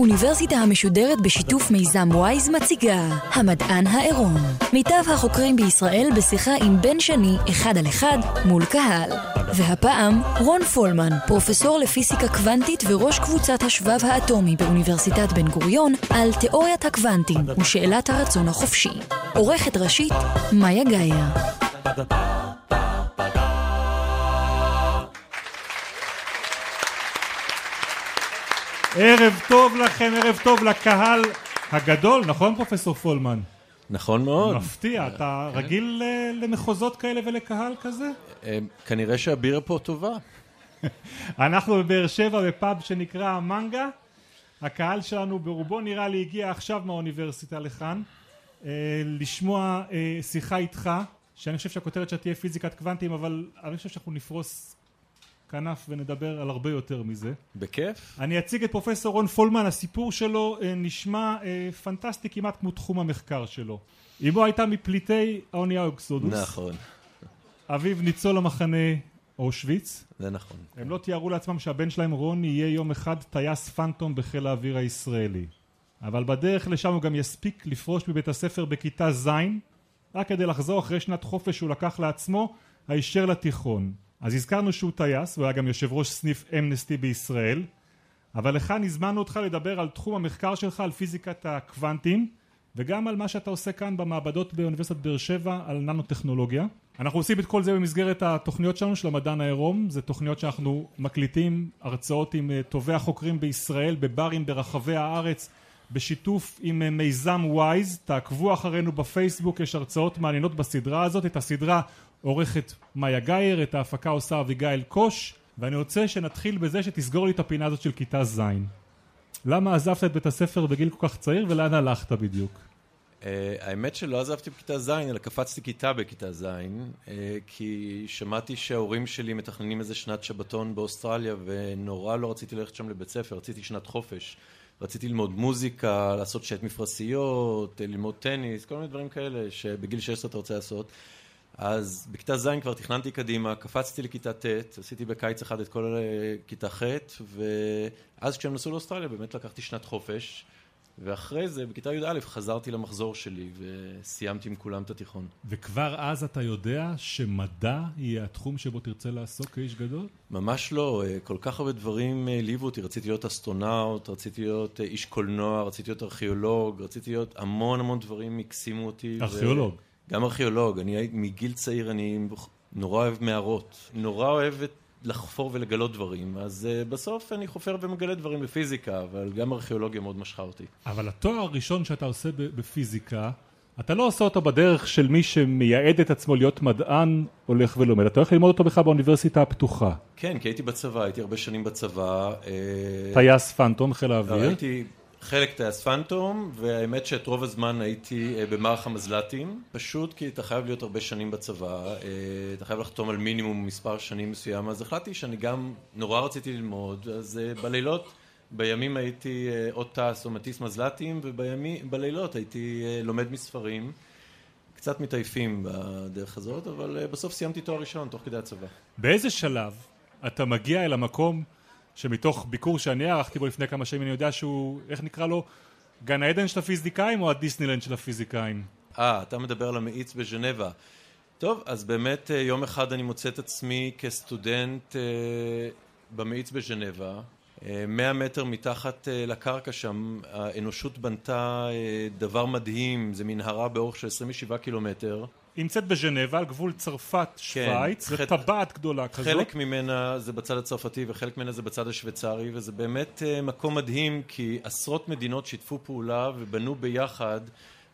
האוניברסיטה המשודרת בשיתוף מיזם וויז מציגה המדען העירום. מיטב החוקרים בישראל בשיחה עם בן שני, אחד על אחד, מול קהל. והפעם, רון פולמן, פרופסור לפיזיקה קוונטית וראש קבוצת השבב האטומי באוניברסיטת בן גוריון, על תיאוריית הקוונטים ושאלת הרצון החופשי. עורכת ראשית, מאיה גאייר. ערב טוב לכם, ערב טוב לקהל הגדול, נכון פרופסור פולמן? נכון מאוד. מפתיע, אתה רגיל אה, למחוזות כאלה ולקהל כזה? אה, כנראה שהבירה פה טובה. אנחנו בבאר שבע בפאב שנקרא מנגה. הקהל שלנו ברובו נראה לי הגיע עכשיו מהאוניברסיטה לכאן אה, לשמוע שיחה איתך, שאני חושב שהכותרת שלה תהיה פיזיקת קוונטים, אבל אני חושב שאנחנו נפרוס כנף ונדבר על הרבה יותר מזה. בכיף. אני אציג את פרופסור רון פולמן, הסיפור שלו אה, נשמע אה, פנטסטי כמעט כמו תחום המחקר שלו. אמו הייתה מפליטי האונייה אוקסודוס. נכון. אביו ניצול המחנה אושוויץ. זה נכון. הם לא תיארו לעצמם שהבן שלהם רון יהיה יום אחד טייס פנטום בחיל האוויר הישראלי. אבל בדרך לשם הוא גם יספיק לפרוש מבית הספר בכיתה ז', רק כדי לחזור אחרי שנת חופש שהוא לקח לעצמו, הישר לתיכון. אז הזכרנו שהוא טייס, הוא היה גם יושב ראש סניף אמנסטי בישראל, אבל לכאן הזמנו אותך לדבר על תחום המחקר שלך, על פיזיקת הקוונטים, וגם על מה שאתה עושה כאן במעבדות באוניברסיטת באר שבע, על ננו-טכנולוגיה. אנחנו עושים את כל זה במסגרת התוכניות שלנו של המדען העירום, זה תוכניות שאנחנו מקליטים הרצאות עם אה, טובי החוקרים בישראל, בברים ברחבי הארץ, בשיתוף עם אה, מיזם וויז, תעקבו אחרינו בפייסבוק, יש הרצאות מעניינות בסדרה הזאת, את הסדרה עורכת מאיה גאייר, את ההפקה עושה אביגיל קוש, ואני רוצה שנתחיל בזה שתסגור לי את הפינה הזאת של כיתה ז'. למה עזבת את בית הספר בגיל כל כך צעיר ולאן הלכת בדיוק? Uh, האמת שלא עזבתי בכיתה ז', אלא קפצתי כיתה בכיתה ז', uh, כי שמעתי שההורים שלי מתכננים איזה שנת שבתון באוסטרליה, ונורא לא רציתי ללכת שם לבית ספר, רציתי שנת חופש. רציתי ללמוד מוזיקה, לעשות שט מפרשיות, ללמוד טניס, כל מיני דברים כאלה שבגיל 16 אתה רוצה לעשות. אז בכיתה ז' כבר תכננתי קדימה, קפצתי לכיתה ט', עשיתי בקיץ אחד את כל כיתה ח', ואז כשהם נסעו לאוסטרליה באמת לקחתי שנת חופש, ואחרי זה בכיתה י"א חזרתי למחזור שלי וסיימתי עם כולם את התיכון. וכבר אז אתה יודע שמדע יהיה התחום שבו תרצה לעסוק כאיש גדול? ממש לא, כל כך הרבה דברים העליבו אותי, רציתי להיות אסטרונאוט, רציתי להיות איש קולנוע, רציתי להיות ארכיאולוג, רציתי להיות המון המון דברים הקסימו אותי. ארכיאולוג? ו... גם ארכיאולוג, אני מגיל צעיר אני נורא אוהב מערות, נורא אוהב לחפור ולגלות דברים, אז uh, בסוף אני חופר ומגלה דברים בפיזיקה, אבל גם ארכיאולוגיה מאוד משכה אותי. אבל התואר הראשון שאתה עושה בפיזיקה, אתה לא עושה אותו בדרך של מי שמייעד את עצמו להיות מדען, הולך ולומד, אתה הולך ללמוד אותו בכלל באוניברסיטה הפתוחה. כן, כי הייתי בצבא, הייתי הרבה שנים בצבא. אה, טייס פנטום, חיל האוויר. לא, הייתי חלק טייס פנטום, והאמת שאת רוב הזמן הייתי אה, במערך המזל"טים, פשוט כי אתה חייב להיות הרבה שנים בצבא, אה, אתה חייב לחתום על מינימום מספר שנים מסוים, אז החלטתי שאני גם נורא רציתי ללמוד, אז אה, בלילות, בימים הייתי או טס או מטיס מזל"טים, ובלילות הייתי לומד מספרים. קצת מתעייפים בדרך הזאת, אבל בסוף סיימתי תואר ראשון תוך כדי הצבא. באיזה שלב אתה מגיע אל המקום שמתוך ביקור שאני ערכתי בו לפני כמה שנים אני יודע שהוא, איך נקרא לו, גן העדן של הפיזיקאים או הדיסנילנד של הפיזיקאים? אה, אתה מדבר על המאיץ בז'נבה. טוב, אז באמת אה, יום אחד אני מוצא את עצמי כסטודנט אה, במאיץ בז'נבה. אה, מאה מטר מתחת לקרקע שם האנושות בנתה דבר מדהים, זה מנהרה באורך של 27 קילומטר. היא נמצאת בז'נבה, על גבול צרפת-שווייץ, כן, זו טבעת גדולה כזאת. חלק ממנה זה בצד הצרפתי וחלק ממנה זה בצד השוויצרי, וזה באמת uh, מקום מדהים, כי עשרות מדינות שיתפו פעולה ובנו ביחד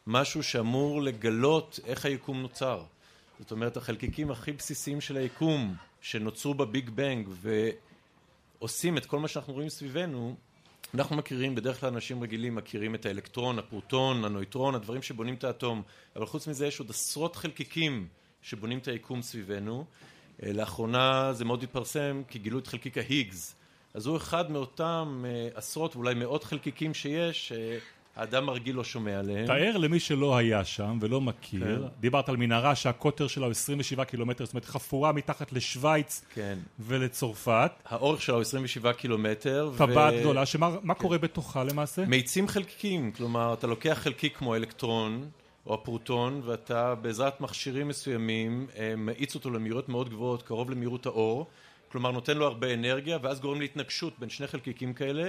משהו שאמור לגלות איך היקום נוצר. זאת אומרת, החלקיקים הכי בסיסיים של היקום, שנוצרו בביג בנג, ועושים את כל מה שאנחנו רואים סביבנו, אנחנו מכירים, בדרך כלל אנשים רגילים מכירים את האלקטרון, הפרוטון, הנויטרון, הדברים שבונים את האטום, אבל חוץ מזה יש עוד עשרות חלקיקים שבונים את היקום סביבנו, לאחרונה זה מאוד התפרסם כי גילו את חלקיק ההיגס אז הוא אחד מאותם עשרות ואולי מאות חלקיקים שיש האדם הרגיל לא שומע עליהם. תאר למי שלא היה שם ולא מכיר, כן. דיברת על מנהרה שהקוטר שלה הוא 27 קילומטר, זאת אומרת חפורה מתחת לשוויץ כן. ולצרפת. האורך שלה הוא 27 קילומטר. טבעת ו... גדולה, שמה כן. קורה בתוכה למעשה? מאיצים חלקיקים, כלומר אתה לוקח חלקיק כמו אלקטרון או הפרוטון ואתה בעזרת מכשירים מסוימים אה, מאיץ אותו למהירות מאוד גבוהות, קרוב למהירות האור, כלומר נותן לו הרבה אנרגיה ואז גורם להתנגשות בין שני חלקיקים כאלה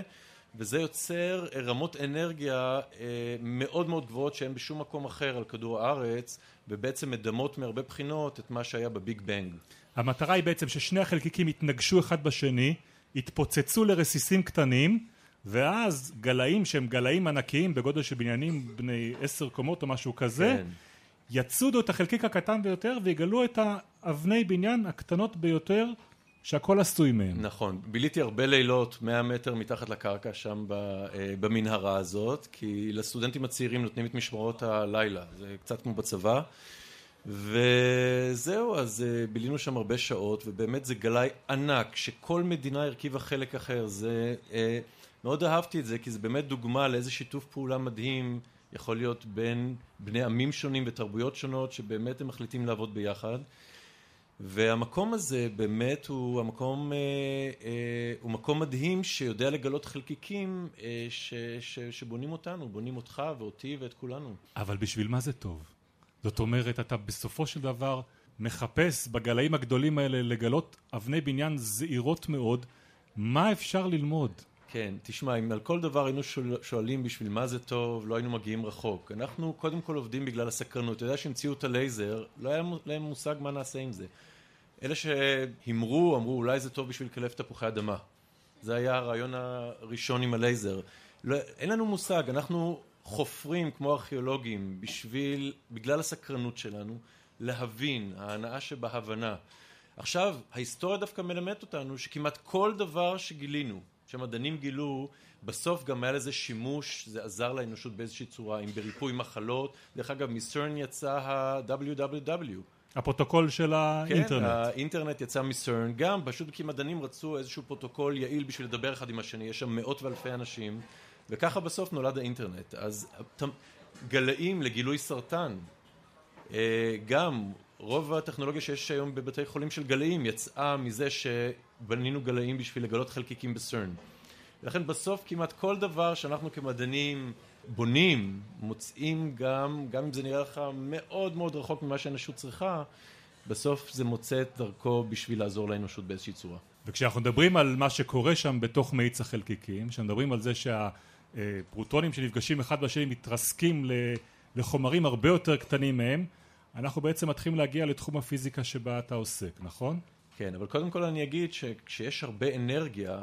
וזה יוצר רמות אנרגיה אה, מאוד מאוד גבוהות שאין בשום מקום אחר על כדור הארץ ובעצם מדמות מהרבה בחינות את מה שהיה בביג בנג. המטרה היא בעצם ששני החלקיקים יתנגשו אחד בשני, יתפוצצו לרסיסים קטנים ואז גלאים שהם גלאים ענקיים בגודל של בניינים בני עשר קומות או משהו כזה כן. יצודו את החלקיק הקטן ביותר ויגלו את האבני בניין הקטנות ביותר שהכל עשוי מהם. נכון, ביליתי הרבה לילות 100 מטר מתחת לקרקע שם אה, במנהרה הזאת, כי לסטודנטים הצעירים נותנים את משמרות הלילה, זה קצת כמו בצבא. וזהו, אז אה, בילינו שם הרבה שעות, ובאמת זה גלאי ענק, שכל מדינה הרכיבה חלק אחר. זה, אה, מאוד אהבתי את זה, כי זה באמת דוגמה לאיזה שיתוף פעולה מדהים יכול להיות בין בני עמים שונים ותרבויות שונות, שבאמת הם מחליטים לעבוד ביחד. והמקום הזה באמת הוא המקום, אה, אה, הוא מקום מדהים שיודע לגלות חלקיקים אה, ש, ש, שבונים אותנו, בונים אותך ואותי ואת כולנו. אבל בשביל מה זה טוב? זאת אומרת, אתה בסופו של דבר מחפש בגלאים הגדולים האלה לגלות אבני בניין זעירות מאוד, מה אפשר ללמוד? כן, תשמע, אם על כל דבר היינו שואלים בשביל מה זה טוב, לא היינו מגיעים רחוק. אנחנו קודם כל עובדים בגלל הסקרנות. אתה יודע שהמציאו את הלייזר, לא היה להם מושג מה נעשה עם זה. אלה שהימרו, אמרו אולי זה טוב בשביל קלף תפוחי אדמה. זה היה הרעיון הראשון עם הלייזר. לא, אין לנו מושג, אנחנו חופרים כמו ארכיאולוגים בשביל, בגלל הסקרנות שלנו, להבין, ההנאה שבהבנה. עכשיו, ההיסטוריה דווקא מלמדת אותנו שכמעט כל דבר שגילינו, שהמדענים גילו, בסוף גם היה לזה שימוש, זה עזר לאנושות באיזושהי צורה, אם בריפוי מחלות. דרך אגב, מסרן יצא ה-WWW. הפרוטוקול של האינטרנט. כן, האינטרנט יצא מסרן, גם פשוט כי מדענים רצו איזשהו פרוטוקול יעיל בשביל לדבר אחד עם השני, יש שם מאות ואלפי אנשים, וככה בסוף נולד האינטרנט. אז גלאים לגילוי סרטן, אה, גם רוב הטכנולוגיה שיש היום בבתי חולים של גלאים יצאה מזה שבנינו גלאים בשביל לגלות חלקיקים בסרן. לכן בסוף כמעט כל דבר שאנחנו כמדענים בונים, מוצאים גם, גם אם זה נראה לך מאוד מאוד רחוק ממה שהאנושות צריכה, בסוף זה מוצא את דרכו בשביל לעזור לאנושות באיזושהי צורה. וכשאנחנו מדברים על מה שקורה שם בתוך מאיץ החלקיקים, כשמדברים על זה שהפרוטונים שנפגשים אחד בשני מתרסקים לחומרים הרבה יותר קטנים מהם, אנחנו בעצם מתחילים להגיע לתחום הפיזיקה שבה אתה עוסק, נכון? כן, אבל קודם כל אני אגיד שכשיש הרבה אנרגיה,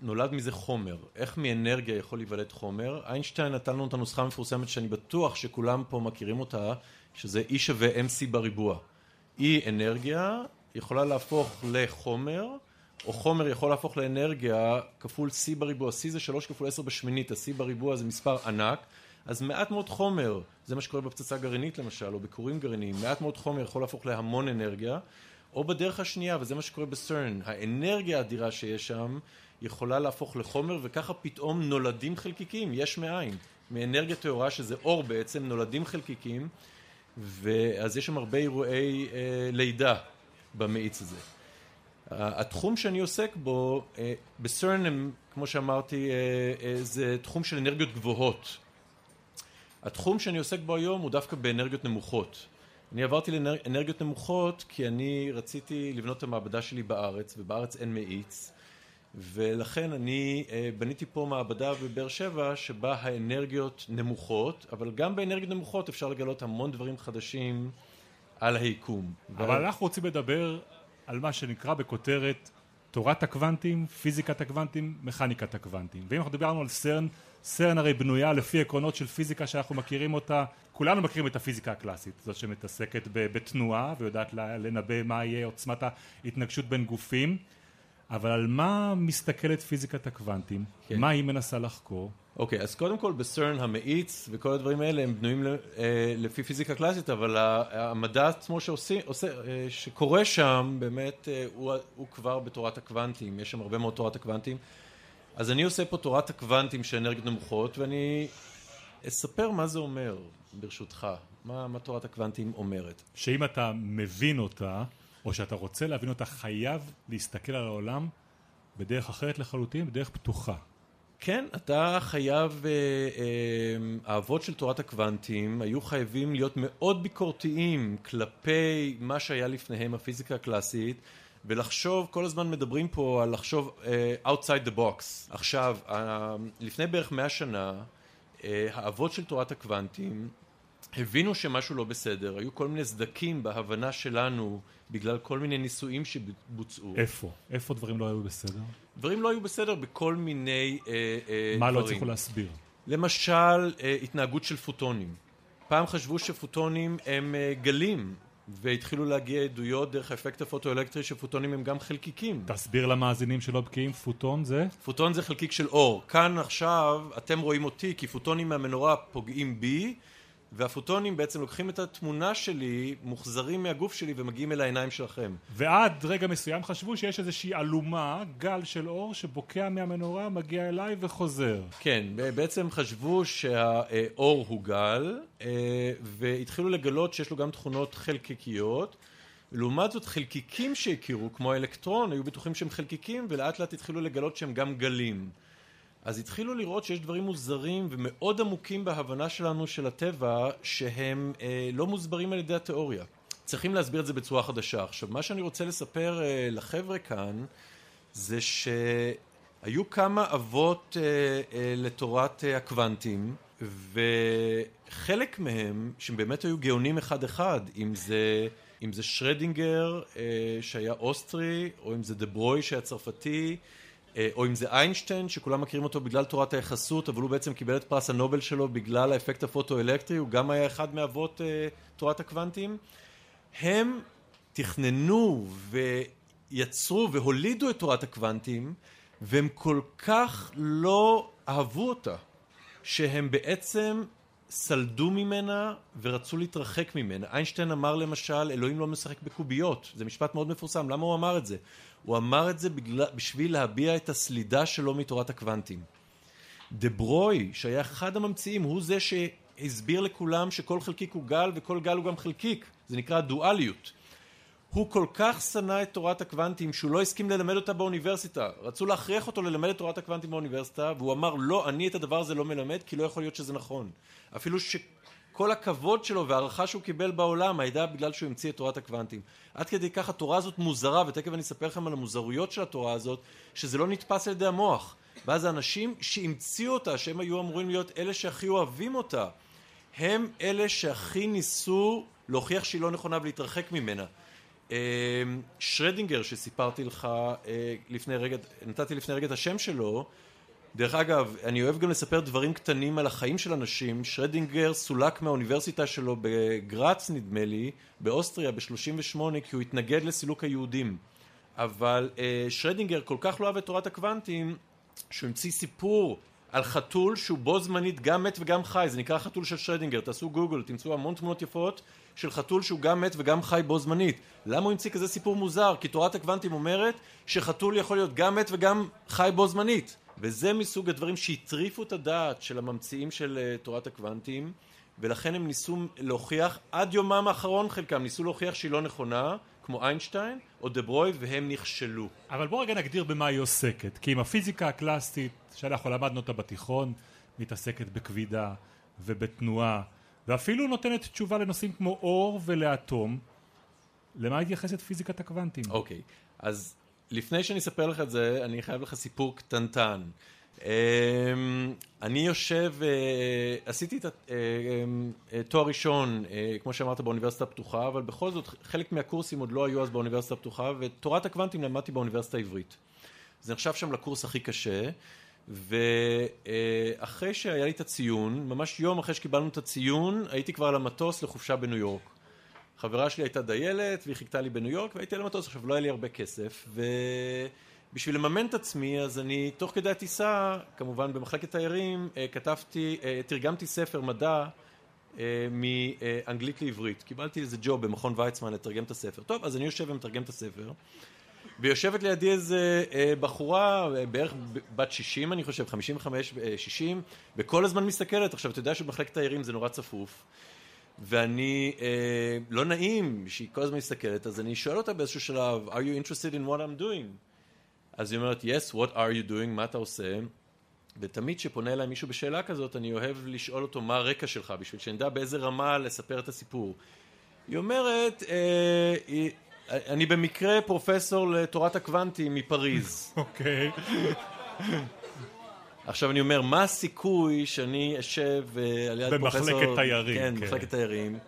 נולד מזה חומר. איך מאנרגיה יכול להיוולד חומר? איינשטיין נתן לנו את הנוסחה המפורסמת שאני בטוח שכולם פה מכירים אותה, שזה E שווה MC בריבוע. E אנרגיה יכולה להפוך לחומר, או חומר יכול להפוך לאנרגיה כפול C בריבוע. C זה 3 כפול 10 בשמינית, ה-C בריבוע זה מספר ענק. אז מעט מאוד חומר, זה מה שקורה בפצצה גרעינית למשל, או בכורים גרעיניים, מעט מאוד חומר יכול להפוך להמון אנרגיה, או בדרך השנייה, וזה מה שקורה בסרן, האנרגיה האדירה שיש שם יכולה להפוך לחומר וככה פתאום נולדים חלקיקים, יש מאין. מאנרגיה טהורה שזה אור בעצם, נולדים חלקיקים, ואז יש שם הרבה אירועי אה, לידה במאיץ הזה. התחום שאני עוסק בו, אה, בסרן הם, כמו שאמרתי, אה, אה, זה תחום של אנרגיות גבוהות. התחום שאני עוסק בו היום הוא דווקא באנרגיות נמוכות. אני עברתי לאנרגיות נמוכות כי אני רציתי לבנות את המעבדה שלי בארץ, ובארץ אין מאיץ. ולכן אני אה, בניתי פה מעבדה בבאר שבע שבה האנרגיות נמוכות, אבל גם באנרגיות נמוכות אפשר לגלות המון דברים חדשים על היקום. אבל ו... אנחנו רוצים לדבר על מה שנקרא בכותרת תורת הקוונטים, פיזיקת הקוונטים, מכניקת הקוונטים. ואם אנחנו דיברנו על סרן, סרן הרי בנויה לפי עקרונות של פיזיקה שאנחנו מכירים אותה, כולנו מכירים את הפיזיקה הקלאסית, זאת שמתעסקת בתנועה ויודעת לנבא מה יהיה עוצמת ההתנגשות בין גופים. אבל על מה מסתכלת פיזיקת הקוונטים? כן. מה היא מנסה לחקור? אוקיי, אז קודם כל בסרן המאיץ וכל הדברים האלה הם בנויים אה, לפי פיזיקה קלאסית, אבל המדע עצמו שעושה, עושה, אה, שקורה שם באמת אה, הוא, הוא כבר בתורת הקוונטים, יש שם הרבה מאוד תורת הקוונטים. אז אני עושה פה תורת הקוונטים של אנרגיות נמוכות ואני אספר מה זה אומר, ברשותך, מה, מה תורת הקוונטים אומרת. שאם אתה מבין אותה, או שאתה רוצה להבין אותה, חייב להסתכל על העולם בדרך אחרת לחלוטין, בדרך פתוחה. כן, אתה חייב, אה, אה, האבות של תורת הקוונטים היו חייבים להיות מאוד ביקורתיים כלפי מה שהיה לפניהם הפיזיקה הקלאסית ולחשוב, כל הזמן מדברים פה על לחשוב אה, outside the box. עכשיו, לפני בערך מאה שנה, האבות של תורת הקוונטים הבינו שמשהו לא בסדר, היו כל מיני סדקים בהבנה שלנו בגלל כל מיני ניסויים שבוצעו. איפה? איפה דברים לא היו בסדר? דברים לא היו בסדר בכל מיני אה, אה, מה דברים. לא הצליחו להסביר? למשל, אה, התנהגות של פוטונים. פעם חשבו שפוטונים הם אה, גלים, והתחילו להגיע עדויות דרך האפקט הפוטואלקטרי שפוטונים הם גם חלקיקים. תסביר למאזינים שלא בקיאים, פוטון זה? פוטון זה חלקיק של אור. כאן עכשיו אתם רואים אותי כי פוטונים מהמנורה פוגעים בי, והפוטונים בעצם לוקחים את התמונה שלי, מוחזרים מהגוף שלי ומגיעים אל העיניים שלכם. ועד רגע מסוים חשבו שיש איזושהי אלומה, גל של אור שבוקע מהמנורה, מגיע אליי וחוזר. כן, בעצם חשבו שהאור הוא גל, אה, והתחילו לגלות שיש לו גם תכונות חלקיקיות. לעומת זאת חלקיקים שהכירו, כמו האלקטרון, היו בטוחים שהם חלקיקים, ולאט לאט התחילו לגלות שהם גם גלים. אז התחילו לראות שיש דברים מוזרים ומאוד עמוקים בהבנה שלנו של הטבע, שהם אה, לא מוסברים על ידי התיאוריה. צריכים להסביר את זה בצורה חדשה. עכשיו, מה שאני רוצה לספר אה, לחבר'ה כאן, זה שהיו כמה אבות אה, אה, לתורת אה, הקוונטים, וחלק מהם, שהם באמת היו גאונים אחד-אחד, אם זה, אם זה שרדינגר, אה, שהיה אוסטרי, או אם זה דה ברויי שהיה צרפתי, או אם זה איינשטיין, שכולם מכירים אותו בגלל תורת היחסות, אבל הוא בעצם קיבל את פרס הנובל שלו בגלל האפקט הפוטואלקטרי, הוא גם היה אחד מאבות אה, תורת הקוונטים. הם תכננו ויצרו והולידו את תורת הקוונטים, והם כל כך לא אהבו אותה, שהם בעצם סלדו ממנה ורצו להתרחק ממנה. איינשטיין אמר למשל, אלוהים לא משחק בקוביות. זה משפט מאוד מפורסם. למה הוא אמר את זה? הוא אמר את זה בגלל, בשביל להביע את הסלידה שלו מתורת הקוונטים. דה ברוי, שהיה אחד הממציאים, הוא זה שהסביר לכולם שכל חלקיק הוא גל וכל גל הוא גם חלקיק. זה נקרא דואליות. הוא כל כך שנא את תורת הקוונטים שהוא לא הסכים ללמד אותה באוניברסיטה. רצו להכריח אותו ללמד את תורת הקוונטים באוניברסיטה, והוא אמר לא, אני את הדבר הזה לא מלמד כי לא יכול להיות שזה נכון. אפילו שכל הכבוד שלו והערכה שהוא קיבל בעולם הייתה בגלל שהוא המציא את תורת הקוונטים. עד כדי כך התורה הזאת מוזרה, ותכף אני אספר לכם על המוזרויות של התורה הזאת, שזה לא נתפס על ידי המוח. ואז האנשים שהמציאו אותה, שהם היו אמורים להיות אלה שהכי אוהבים אותה, הם אלה שהכי ניסו להוכיח שהיא לא נכונה ולהתרחק ממנה. אה, שרדינגר שסיפרתי לך אה, לפני רגע, נתתי לפני רגע את השם שלו, דרך אגב, אני אוהב גם לספר דברים קטנים על החיים של אנשים, שרדינגר סולק מהאוניברסיטה שלו בגראץ נדמה לי, באוסטריה ב-38 כי הוא התנגד לסילוק היהודים. אבל אה, שרדינגר כל כך לא אוהב את תורת הקוונטים, שהוא המציא סיפור על חתול שהוא בו זמנית גם מת וגם חי, זה נקרא חתול של שרדינגר, תעשו גוגל, תמצאו המון תמונות יפות של חתול שהוא גם מת וגם חי בו זמנית. למה הוא המציא כזה סיפור מוזר? כי תורת הקוונטים אומרת שחתול יכול להיות גם מת וגם חי בו זמנית. וזה מסוג הדברים שהטריפו את הדעת של הממציאים של uh, תורת הקוונטים, ולכן הם ניסו להוכיח, עד יומם האחרון חלקם ניסו להוכיח שהיא לא נכונה, כמו איינשטיין או דה ברוי, והם נכשלו. אבל בואו רגע נגדיר במה היא עוסקת. כי אם הפיזיקה הקלאסית, שאנחנו למדנו אותה בתיכון, מתעסקת בכבידה ובתנועה, ואפילו נותנת תשובה לנושאים כמו אור ולאטום, למה מתייחסת פיזיקת הקוונטים? אוקיי, אז לפני שאני אספר לך את זה, אני חייב לך סיפור קטנטן. אמ, אני יושב, אה, עשיתי את התואר ראשון, אה, כמו שאמרת, באוניברסיטה הפתוחה, אבל בכל זאת, חלק מהקורסים עוד לא היו אז באוניברסיטה הפתוחה, ותורת הקוונטים למדתי באוניברסיטה העברית. זה נחשב שם לקורס הכי קשה, ואחרי שהיה לי את הציון, ממש יום אחרי שקיבלנו את הציון, הייתי כבר על המטוס לחופשה בניו יורק. חברה שלי הייתה דיילת, והיא חיכתה לי בניו יורק, והייתי על המטוס, עכשיו לא היה לי הרבה כסף, בשביל לממן את עצמי, אז אני תוך כדי הטיסה, כמובן במחלקת תיירים, אה, כתבתי, אה, תרגמתי ספר מדע מאנגלית לעברית. קיבלתי איזה ג'וב במכון ויצמן לתרגם את הספר. טוב, אז אני יושב ומתרגם את הספר, ויושבת לידי איזה בחורה, בערך בת 60 אני חושב, 55, 60, וכל הזמן מסתכלת. עכשיו, אתה יודע שבמחלקת תיירים זה נורא צפוף. ואני, אה, לא נעים שהיא כל הזמן מסתכלת, אז אני שואל אותה באיזשהו שלב, are you interested in what I'm doing? אז היא אומרת, yes, what are you doing, מה אתה עושה? ותמיד כשפונה אליי מישהו בשאלה כזאת, אני אוהב לשאול אותו מה הרקע שלך, בשביל שאני אדע באיזה רמה לספר את הסיפור. היא אומרת, אה, היא, אני במקרה פרופסור לתורת הקוונטים מפריז. אוקיי. עכשיו אני אומר, מה הסיכוי שאני אשב uh, על יד פרופסור... במחלקת תיירים. כן, כן, במחלקת תיירים.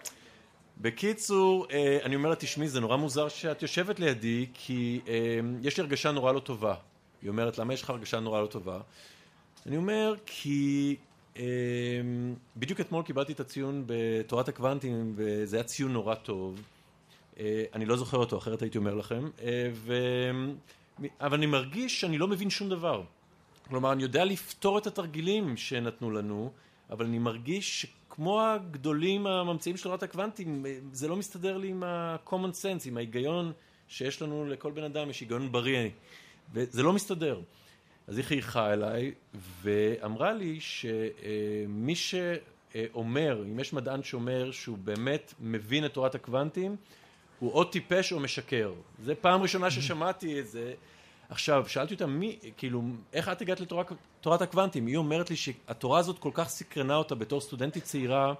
בקיצור, uh, אני אומר לה, תשמעי, זה נורא מוזר שאת יושבת לידי, כי uh, יש לי הרגשה נורא לא טובה. היא אומרת, למה יש לך הרגשה נורא לא טובה? אני אומר, כי בדיוק אתמול קיבלתי את הציון בתורת הקוונטים, וזה היה ציון נורא טוב. Uh, אני לא זוכר אותו, אחרת הייתי אומר לכם. Uh, ו... אבל אני מרגיש שאני לא מבין שום דבר. כלומר, אני יודע לפתור את התרגילים שנתנו לנו, אבל אני מרגיש שכמו הגדולים הממציאים של תורת הקוונטים, זה לא מסתדר לי עם ה-common sense, עם ההיגיון שיש לנו לכל בן אדם, יש היגיון בריא, וזה לא מסתדר. אז היא חייכה אליי, ואמרה לי שמי שאומר, אם יש מדען שאומר שהוא באמת מבין את תורת הקוונטים, הוא או טיפש או משקר. זה פעם ראשונה ששמעתי את זה. עכשיו, שאלתי אותה, מי, כאילו, איך את הגעת לתורת הקוונטים? היא אומרת לי שהתורה הזאת כל כך סקרנה אותה בתור סטודנטית צעירה,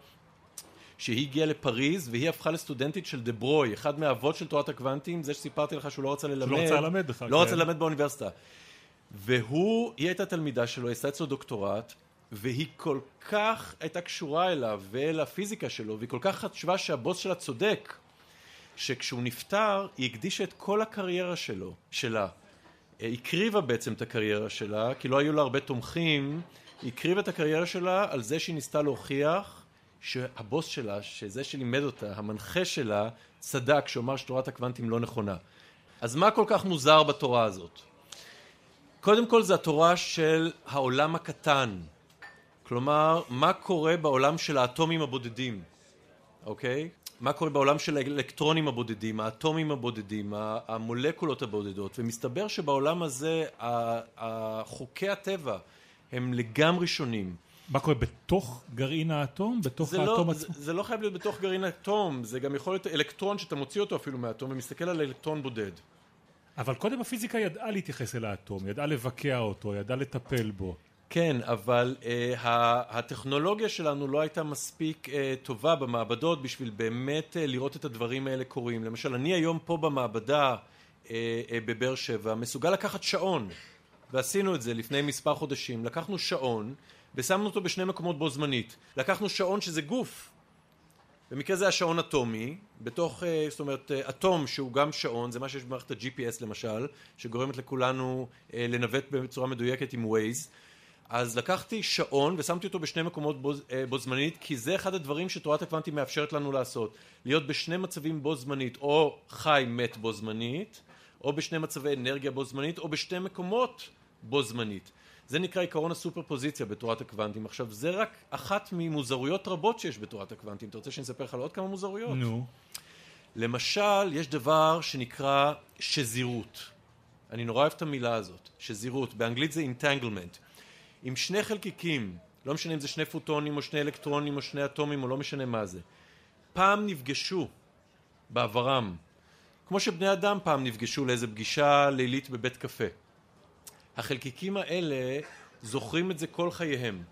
שהיא הגיעה לפריז והיא הפכה לסטודנטית של דה ברוי, אחד מהאבות של תורת הקוונטים, זה שסיפרתי לך שהוא לא רצה ללמד. שהוא לא רצה ללמד בכלל. לא כן. רצה ללמד באוניברסיטה. והוא, היא הייתה תלמידה שלו, היא עשתה אצלו דוקטורט, והיא כל כך הייתה קשורה אליו ואל הפיזיקה שלו, והיא כל כך חשבה שהבוס שלה צודק, שכשהוא נפטר, היא הקדישה את כל הקריירה שלו, שלה, הקריבה בעצם את הקריירה שלה, כי לא היו לה הרבה תומכים, היא הקריבה את הקריירה שלה על זה שהיא ניסתה להוכיח שהבוס שלה, שזה שלימד אותה, המנחה שלה, צדק שאומר שתורת הקוונטים לא נכונה. אז מה כל כך מוזר בתורה הזאת? קודם כל זה התורה של העולם הקטן. כלומר, מה קורה בעולם של האטומים הבודדים, אוקיי? מה קורה בעולם של האלקטרונים הבודדים, האטומים הבודדים, המולקולות הבודדות, ומסתבר שבעולם הזה חוקי הטבע הם לגמרי שונים. מה קורה בתוך גרעין האטום? בתוך האטום לא, עצמו? זה, זה לא חייב להיות בתוך גרעין האטום, זה גם יכול להיות אלקטרון שאתה מוציא אותו אפילו מהאטום ומסתכל על אלקטרון בודד. אבל קודם הפיזיקה ידעה להתייחס אל האטום, ידעה לבקע אותו, ידעה לטפל בו. כן, אבל uh, הטכנולוגיה שלנו לא הייתה מספיק uh, טובה במעבדות בשביל באמת uh, לראות את הדברים האלה קורים. למשל, אני היום פה במעבדה uh, uh, בבאר שבע מסוגל לקחת שעון, ועשינו את זה לפני מספר חודשים. לקחנו שעון ושמנו אותו בשני מקומות בו זמנית. לקחנו שעון שזה גוף. במקרה זה השעון אטומי, בתוך, זאת אומרת, אטום שהוא גם שעון, זה מה שיש במערכת ה-GPS למשל, שגורמת לכולנו לנווט בצורה מדויקת עם Waze. אז לקחתי שעון ושמתי אותו בשני מקומות בו, אה, בו זמנית כי זה אחד הדברים שתורת הקוונטים מאפשרת לנו לעשות. להיות בשני מצבים בו זמנית או חי מת בו זמנית או בשני מצבי אנרגיה בו זמנית או בשתי מקומות בו זמנית. זה נקרא עקרון הסופר פוזיציה בתורת הקוונטים. עכשיו זה רק אחת ממוזרויות רבות שיש בתורת הקוונטים. אתה רוצה שאני אספר לך על עוד כמה מוזרויות? נו. למשל יש דבר שנקרא שזירות. אני נורא אוהב את המילה הזאת שזירות. באנגלית זה entanglement עם שני חלקיקים, לא משנה אם זה שני פוטונים או שני אלקטרונים או שני אטומים או לא משנה מה זה, פעם נפגשו בעברם, כמו שבני אדם פעם נפגשו לאיזה פגישה לילית בבית קפה. החלקיקים האלה זוכרים את זה כל חייהם.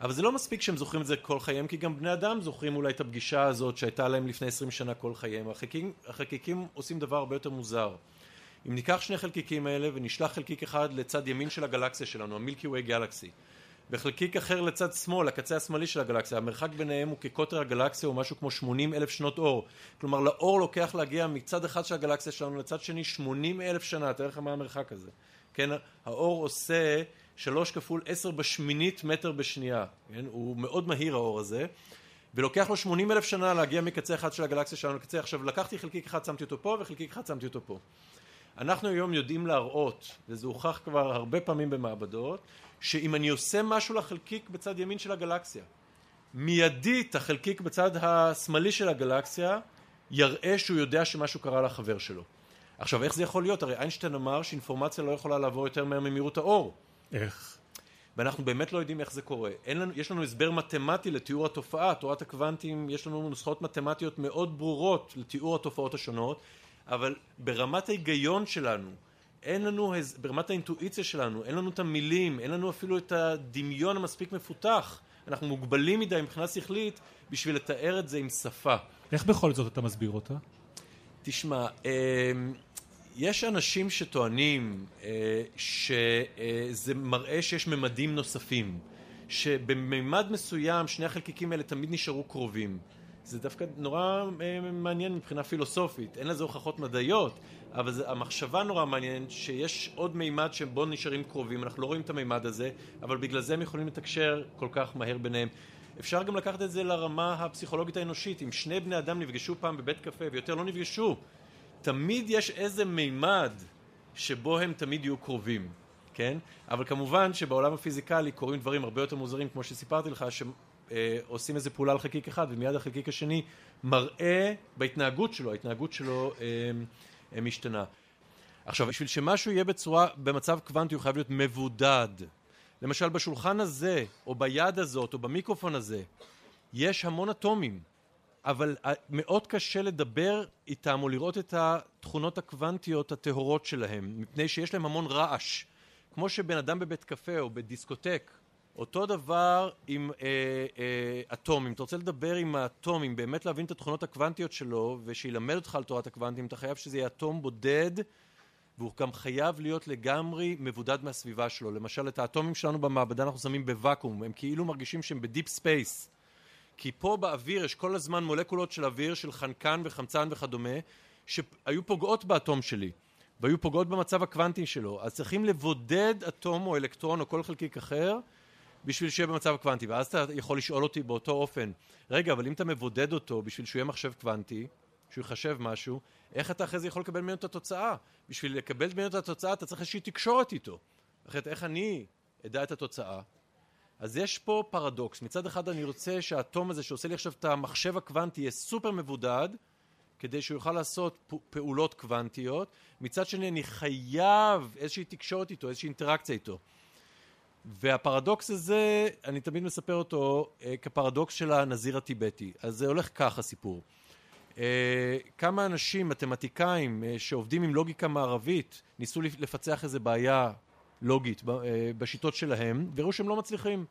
אבל זה לא מספיק שהם זוכרים את זה כל חייהם, כי גם בני אדם זוכרים אולי את הפגישה הזאת שהייתה להם לפני עשרים שנה כל חייהם. החלקיקים, החלקיקים עושים דבר הרבה יותר מוזר. אם ניקח שני חלקיקים האלה ונשלח חלקיק אחד לצד ימין של הגלקסיה שלנו, המילקי ווי גלקסי, וחלקיק אחר לצד שמאל, הקצה השמאלי של הגלקסיה, המרחק ביניהם הוא כקוטר הגלקסיה הוא משהו כמו 80 אלף שנות אור. כלומר לאור לוקח להגיע מצד אחד של הגלקסיה שלנו לצד שני 80 אלף שנה, תאר לך מה המרחק הזה. כן, האור עושה שלוש כפול עשר בשמינית מטר בשנייה, כן? הוא מאוד מהיר האור הזה. ולוקח לו 80 אלף שנה להגיע מקצה אחד של הגלקסיה שלנו לקצה. עכשיו לקחתי חלקיק אחד שמתי אותו פה וחלקיק אחד שמתי אותו פה. אנחנו היום יודעים להראות, וזה הוכח כבר הרבה פעמים במעבדות, שאם אני עושה משהו לחלקיק בצד ימין של הגלקסיה, מיידית החלקיק בצד השמאלי של הגלקסיה יראה שהוא יודע שמשהו קרה לחבר שלו. עכשיו איך זה יכול להיות? הרי איינשטיין אמר שאינפורמציה לא יכולה לעבור יותר מהר ממהירות האור. איך? ואנחנו באמת לא יודעים איך זה קורה. לנו, יש לנו הסבר מתמטי לתיאור התופעה, תורת הקוונטים, יש לנו נוסחאות מתמטיות מאוד ברורות לתיאור התופעות השונות, אבל ברמת ההיגיון שלנו, אין לנו, ברמת האינטואיציה שלנו, אין לנו את המילים, אין לנו אפילו את הדמיון המספיק מפותח. אנחנו מוגבלים מדי מבחינה שכלית בשביל לתאר את זה עם שפה. איך בכל זאת אתה מסביר אותה? תשמע, אמ, יש אנשים שטוענים אה, שזה מראה שיש ממדים נוספים, שבמימד מסוים שני החלקיקים האלה תמיד נשארו קרובים. זה דווקא נורא אה, מעניין מבחינה פילוסופית, אין לזה הוכחות מדעיות, אבל זה, המחשבה נורא מעניינת שיש עוד מימד שבו נשארים קרובים, אנחנו לא רואים את המימד הזה, אבל בגלל זה הם יכולים לתקשר כל כך מהר ביניהם. אפשר גם לקחת את זה לרמה הפסיכולוגית האנושית, אם שני בני אדם נפגשו פעם בבית קפה ויותר לא נפגשו, תמיד יש איזה מימד שבו הם תמיד יהיו קרובים, כן? אבל כמובן שבעולם הפיזיקלי קורים דברים הרבה יותר מוזרים, כמו שסיפרתי לך, שעושים איזה פעולה על חלקיק אחד ומיד החלקיק השני מראה בהתנהגות שלו, ההתנהגות שלו אה, משתנה. עכשיו, בשביל שמשהו יהיה בצורה, במצב קוונטי הוא חייב להיות מבודד. למשל בשולחן הזה, או ביד הזאת, או במיקרופון הזה, יש המון אטומים. אבל אה, מאוד קשה לדבר איתם או לראות את התכונות הקוונטיות הטהורות שלהם, מפני שיש להם המון רעש. כמו שבן אדם בבית קפה או בדיסקוטק, אותו דבר עם אה, אה, אטום. אם אתה רוצה לדבר עם האטום, אם באמת להבין את התכונות הקוונטיות שלו, ושילמד אותך על תורת הקוונטים, אתה חייב שזה יהיה אטום בודד, והוא גם חייב להיות לגמרי מבודד מהסביבה שלו. למשל, את האטומים שלנו במעבדה אנחנו שמים בוואקום, הם כאילו מרגישים שהם ב deep space. כי פה באוויר יש כל הזמן מולקולות של אוויר, של חנקן וחמצן וכדומה, שהיו פוגעות באטום שלי, והיו פוגעות במצב הקוונטי שלו. אז צריכים לבודד אטום או אלקטרון או כל חלקיק אחר, בשביל שיהיה במצב הקוונטי. ואז אתה יכול לשאול אותי באותו אופן, רגע, אבל אם אתה מבודד אותו בשביל שהוא יהיה מחשב קוונטי, שהוא יחשב משהו, איך אתה אחרי זה יכול לקבל ממנו את התוצאה? בשביל לקבל ממנו את התוצאה אתה צריך איזושהי תקשורת איתו. אחרת איך אני אדע את התוצאה? אז יש פה פרדוקס, מצד אחד אני רוצה שהאטום הזה שעושה לי עכשיו את המחשב הקוונטי יהיה סופר מבודד כדי שהוא יוכל לעשות פעולות קוונטיות, מצד שני אני חייב איזושהי תקשורת איתו, איזושהי אינטראקציה איתו. והפרדוקס הזה, אני תמיד מספר אותו אה, כפרדוקס של הנזיר הטיבטי. אז זה הולך כך הסיפור. אה, כמה אנשים, מתמטיקאים, אה, שעובדים עם לוגיקה מערבית, ניסו לפצח איזה בעיה לוגית אה, בשיטות שלהם, והראו שהם לא מצליחים.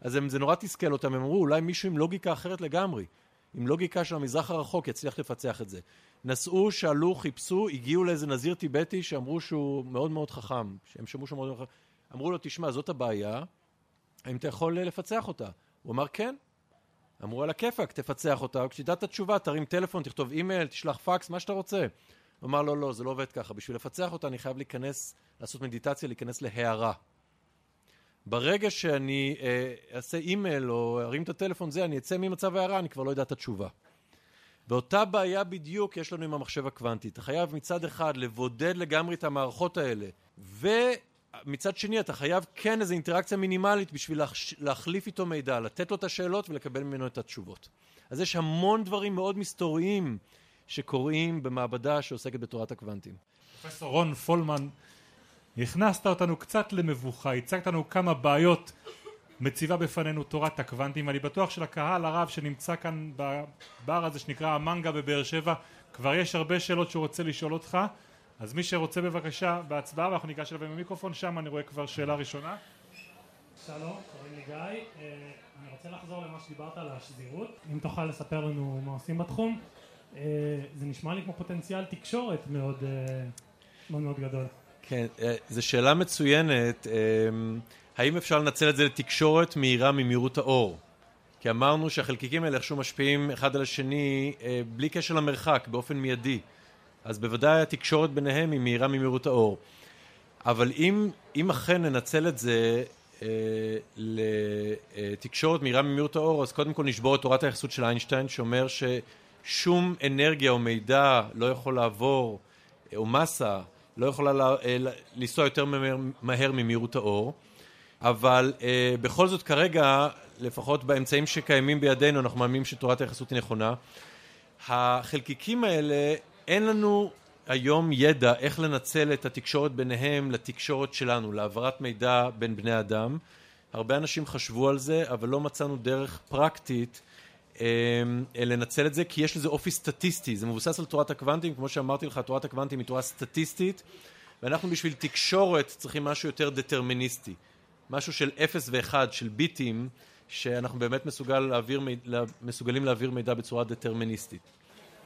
אז הם, זה נורא תסכל אותם, הם אמרו אולי מישהו עם לוגיקה אחרת לגמרי, עם לוגיקה של המזרח הרחוק יצליח לפצח את זה. נסעו, שאלו, חיפשו, הגיעו לאיזה נזיר טיבטי שאמרו שהוא מאוד מאוד חכם, שהם שמעו שהוא מאוד מאוד חכם, אמרו לו תשמע זאת הבעיה, האם אתה יכול לפצח אותה? הוא אמר כן. אמרו על הכיפאק תפצח אותה, כשתדע את התשובה תרים טלפון, תכתוב אימייל, תשלח פקס, מה שאתה רוצה. הוא אמר לא לא זה לא עובד ככה, בשביל לפצח אותה אני חייב להיכנס לעשות מדיטציה, להיכנס להערה. ברגע שאני אה, אעשה אימייל או ארים את הטלפון זה, אני אצא ממצב ההערה, אני כבר לא יודע את התשובה. ואותה בעיה בדיוק יש לנו עם המחשב הקוונטי. אתה חייב מצד אחד לבודד לגמרי את המערכות האלה, ומצד שני אתה חייב כן איזו אינטראקציה מינימלית בשביל להחליף איתו מידע, לתת לו את השאלות ולקבל ממנו את התשובות. אז יש המון דברים מאוד מסתוריים שקורים במעבדה שעוסקת בתורת הקוונטים. פרופסור רון פולמן הכנסת אותנו קצת למבוכה, הצגת לנו כמה בעיות מציבה בפנינו תורת הקוונטים ואני בטוח שלקהל הרב שנמצא כאן בבר הזה שנקרא המנגה בבאר שבע כבר יש הרבה שאלות שהוא רוצה לשאול אותך אז מי שרוצה בבקשה בהצבעה ואנחנו ניגש אליו עם המיקרופון שם אני רואה כבר שאלה ראשונה שלום, קוראים לי גיא, אה, אני רוצה לחזור למה שדיברת על השזירות אם תוכל לספר לנו מה עושים בתחום אה, זה נשמע לי כמו פוטנציאל תקשורת מאוד אה, מאוד, מאוד גדול כן, זו שאלה מצוינת. האם אפשר לנצל את זה לתקשורת מהירה ממהירות האור? כי אמרנו שהחלקיקים האלה איכשהו משפיעים אחד על השני בלי קשר למרחק, באופן מיידי. אז בוודאי התקשורת ביניהם היא מהירה ממהירות האור. אבל אם, אם אכן ננצל את זה אה, לתקשורת מהירה ממהירות האור, אז קודם כל נשבור את תורת היחסות של איינשטיין, שאומר ששום אנרגיה או מידע לא יכול לעבור, או מסה, לא יכולה לנסוע יותר מהר ממהירות האור, אבל בכל זאת כרגע, לפחות באמצעים שקיימים בידינו, אנחנו מאמינים שתורת היחסות היא נכונה. החלקיקים האלה, אין לנו היום ידע איך לנצל את התקשורת ביניהם לתקשורת שלנו, להעברת מידע בין בני אדם. הרבה אנשים חשבו על זה, אבל לא מצאנו דרך פרקטית אה, לנצל את זה, כי יש לזה אופי סטטיסטי, זה מבוסס על תורת הקוונטים, כמו שאמרתי לך, תורת הקוונטים היא תורה סטטיסטית, ואנחנו בשביל תקשורת צריכים משהו יותר דטרמיניסטי, משהו של 0 ו-1, של ביטים, שאנחנו באמת מסוגל להעביר, מסוגלים להעביר מידע בצורה דטרמיניסטית.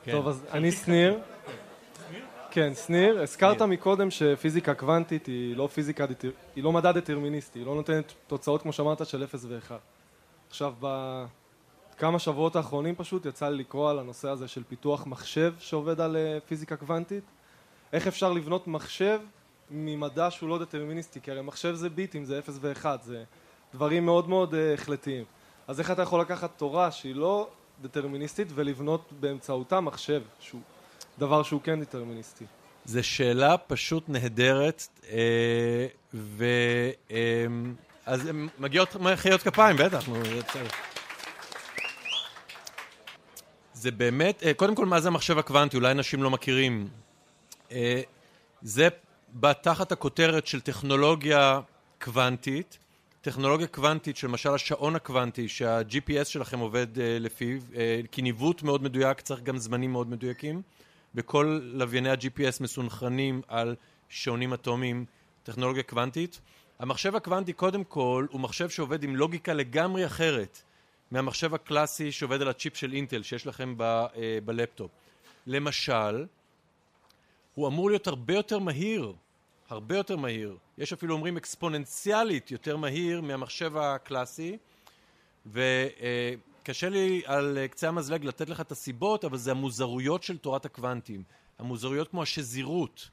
כן. טוב, אז אני שניר. כן, שניר, הזכרת. מקודם שפיזיקה קוונטית היא לא פיזיקה, היא לא מדע דטרמיניסטי, היא לא נותנת תוצאות כמו שאמרת של 0 ו-1. עכשיו, בכמה שבועות האחרונים פשוט יצא לי לקרוא על הנושא הזה של פיתוח מחשב שעובד על אה, פיזיקה קוונטית. איך אפשר לבנות מחשב ממדע שהוא לא דטרמיניסטי, כי הרי מחשב זה ביטים, זה 0 ו-1, זה דברים מאוד מאוד אה, החלטיים. אז איך אתה יכול לקחת תורה שהיא לא דטרמיניסטית ולבנות באמצעותה מחשב שהוא דבר שהוא כן דטרמיניסטי? זו שאלה פשוט נהדרת, אה, ו... אה, אז מגיעות מחיאות כפיים, בטח. זה באמת, אה, קודם כל מה זה המחשב הקוונטי, אולי אנשים לא מכירים. אה, זה בא תחת הכותרת של טכנולוגיה קוונטית, טכנולוגיה קוונטית שלמשל השעון הקוונטי שה-GPS שלכם עובד uh, לפיו, כי ניווט מאוד מדויק צריך גם זמנים מאוד מדויקים וכל לווייני ה-GPS מסונכרנים על שעונים אטומיים, טכנולוגיה קוונטית. המחשב הקוונטי קודם כל הוא מחשב שעובד עם לוגיקה לגמרי אחרת מהמחשב הקלאסי שעובד על הצ'יפ של אינטל שיש לכם ב, אה, בלפטופ. למשל, הוא אמור להיות הרבה יותר מהיר הרבה יותר מהיר, יש אפילו אומרים אקספוננציאלית יותר מהיר מהמחשב הקלאסי. וקשה לי על קצה המזלג לתת לך את הסיבות אבל זה המוזרויות של תורת הקוונטים. המוזרויות כמו השזירות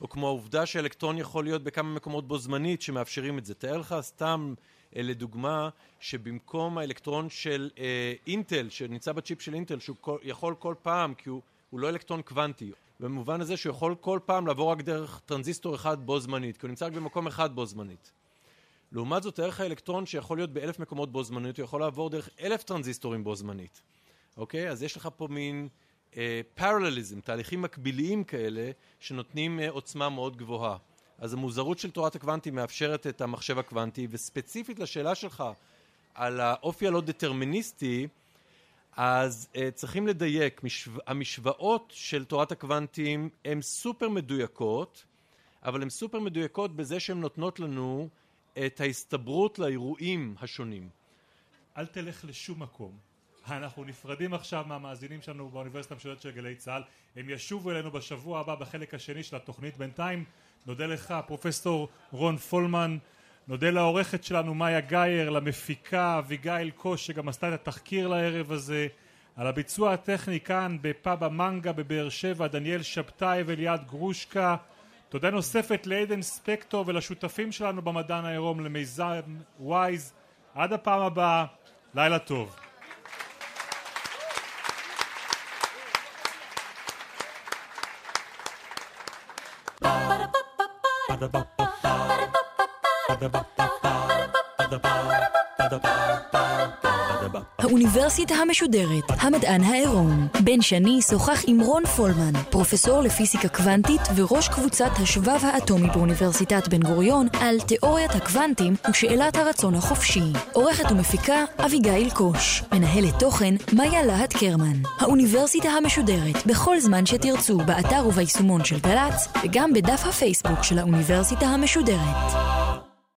או כמו העובדה שאלקטרון יכול להיות בכמה מקומות בו זמנית שמאפשרים את זה. תאר לך סתם אה, לדוגמה שבמקום האלקטרון של אה, אינטל שנמצא בצ'יפ של אינטל שהוא יכול כל פעם כי הוא, הוא לא אלקטרון קוונטי במובן הזה שהוא יכול כל פעם לעבור רק דרך טרנזיסטור אחד בו זמנית, כי הוא נמצא רק במקום אחד בו זמנית. לעומת זאת אם יש לך אלקטרון שיכול להיות באלף מקומות בו זמנית, הוא יכול לעבור דרך אלף טרנזיסטורים בו זמנית. אוקיי? אז יש לך פה מין פרלליזם, אה, תהליכים מקביליים כאלה, שנותנים אה, עוצמה מאוד גבוהה. אז המוזרות של תורת הקוונטים מאפשרת את המחשב הקוונטי, וספציפית לשאלה שלך על האופי הלא דטרמיניסטי, אז uh, צריכים לדייק, משו... המשוואות של תורת הקוונטים הן סופר מדויקות, אבל הן סופר מדויקות בזה שהן נותנות לנו את ההסתברות לאירועים השונים. אל תלך לשום מקום. אנחנו נפרדים עכשיו מהמאזינים שלנו באוניברסיטה המשודדת של גלי צה"ל, הם ישובו אלינו בשבוע הבא בחלק השני של התוכנית. בינתיים נודה לך פרופסור רון פולמן נודה לעורכת שלנו מאיה גאייר, למפיקה אביגיל קוש שגם עשתה את התחקיר לערב הזה, על הביצוע הטכני כאן בפאב המנגה בבאר שבע, דניאל שבתאי וליעד גרושקה. תודה נוספת לעדן ספקטור ולשותפים שלנו במדען העירום למיזם וויז. עד הפעם הבאה, לילה טוב. Ba-da-ba-ba-ba האוניברסיטה המשודרת, המדען העירום. בן שני שוחח עם רון פולמן, פרופסור לפיזיקה קוונטית וראש קבוצת השבב האטומי באוניברסיטת בן גוריון, על תיאוריית הקוונטים ושאלת הרצון החופשי. עורכת ומפיקה אביגיל קוש. מנהלת תוכן מאיה להט קרמן. האוניברסיטה המשודרת, בכל זמן שתרצו, באתר וביישומון של גל"צ, וגם בדף הפייסבוק של האוניברסיטה המשודרת.